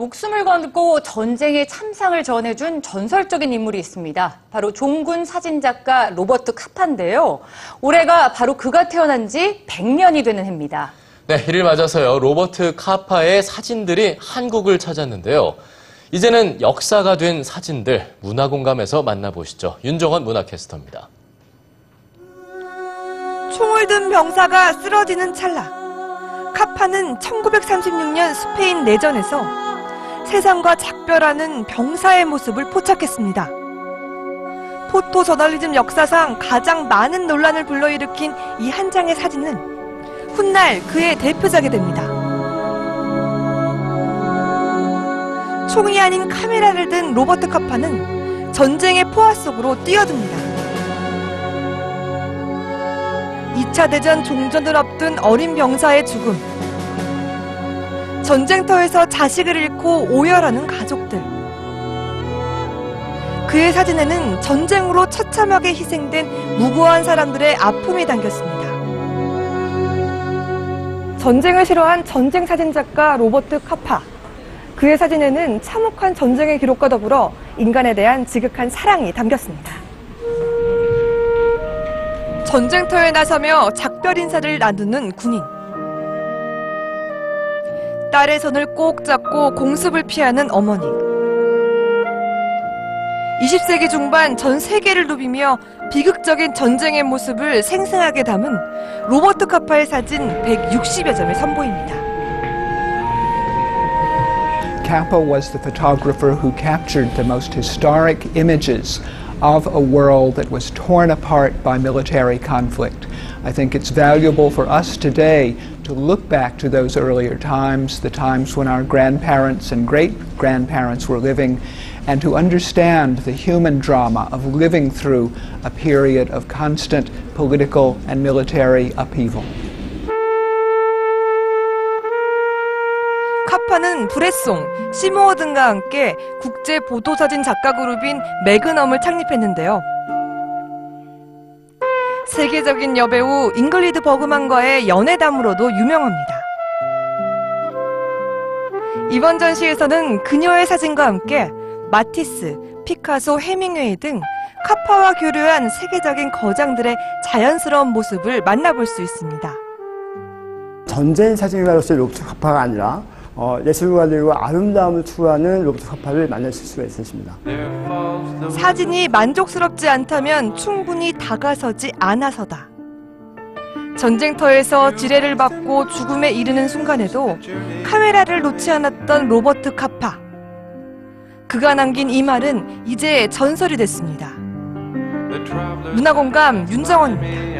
목숨을 걸고 전쟁의 참상을 전해준 전설적인 인물이 있습니다. 바로 종군 사진작가 로버트 카파인데요. 올해가 바로 그가 태어난 지 100년이 되는 해입니다. 네, 이를 맞아서요. 로버트 카파의 사진들이 한국을 찾았는데요. 이제는 역사가 된 사진들 문화공감에서 만나보시죠. 윤정원 문화캐스터입니다. 총을 든 병사가 쓰러지는 찰나 카파는 1936년 스페인 내전에서 세상과 작별하는 병사의 모습을 포착했습니다. 포토 저널리즘 역사상 가장 많은 논란을 불러일으킨 이 한 장의 사진은 훗날 그의 대표작이 됩니다. 총이 아닌 카메라를 든 로버트 카파는 전쟁의 포화 속으로 뛰어듭니다. 2차 대전 종전을 앞둔 어린 병사의 죽음. 전쟁터에서 자식을 잃고 오열하는 가족들. 그의 사진에는 전쟁으로 처참하게 희생된 무고한 사람들의 아픔이 담겼습니다. 전쟁을 싫어한 전쟁 사진 작가 로버트 카파. 그의 사진에는 참혹한 전쟁의 기록과 더불어 인간에 대한 지극한 사랑이 담겼습니다. 전쟁터에 나서며 작별 인사를 나누는 군인. 딸의 손을 꼭 잡고 공습을 피하는 어머니. 20세기 중반 전 세계를 누비며 비극적인 전쟁의 모습을 생생하게 담은 로버트 카파의 사진 160여 점을 선보입니다. Kappa was the photographer who captured the most historic images of a world that was torn apart by military conflict. I think it's valuable for us today to look back to those earlier times, the times when our grandparents and great grandparents were living, and to understand the human drama of living through a period of constant political and military upheaval. 카파는 브레송, 시모어 등과 함께 국제 보도사진 작가 그룹인 매그넘을 창립했는데요. 세계적인 여배우 잉그리드 버그만과의 연애담으로도 유명합니다. 이번 전시에서는 그녀의 사진과 함께 마티스, 피카소, 헤밍웨이 등 카파와 교류한 세계적인 거장들의 자연스러운 모습을 만나볼 수 있습니다. 전쟁 사진가로서의 로버트 카파가 아니라 어, 예술가들과 아름다움을 추구하는 로버트 카파를 만나실 수가 있으십니다. 사진이 만족스럽지 않다면 충분히 다가서지 않아서다. 전쟁터에서 지뢰를 받고 죽음에 이르는 순간에도 카메라를 놓지 않았던 로버트 카파. 그가 남긴 이 말은 이제 전설이 됐습니다. 문화공감 윤정원입니다.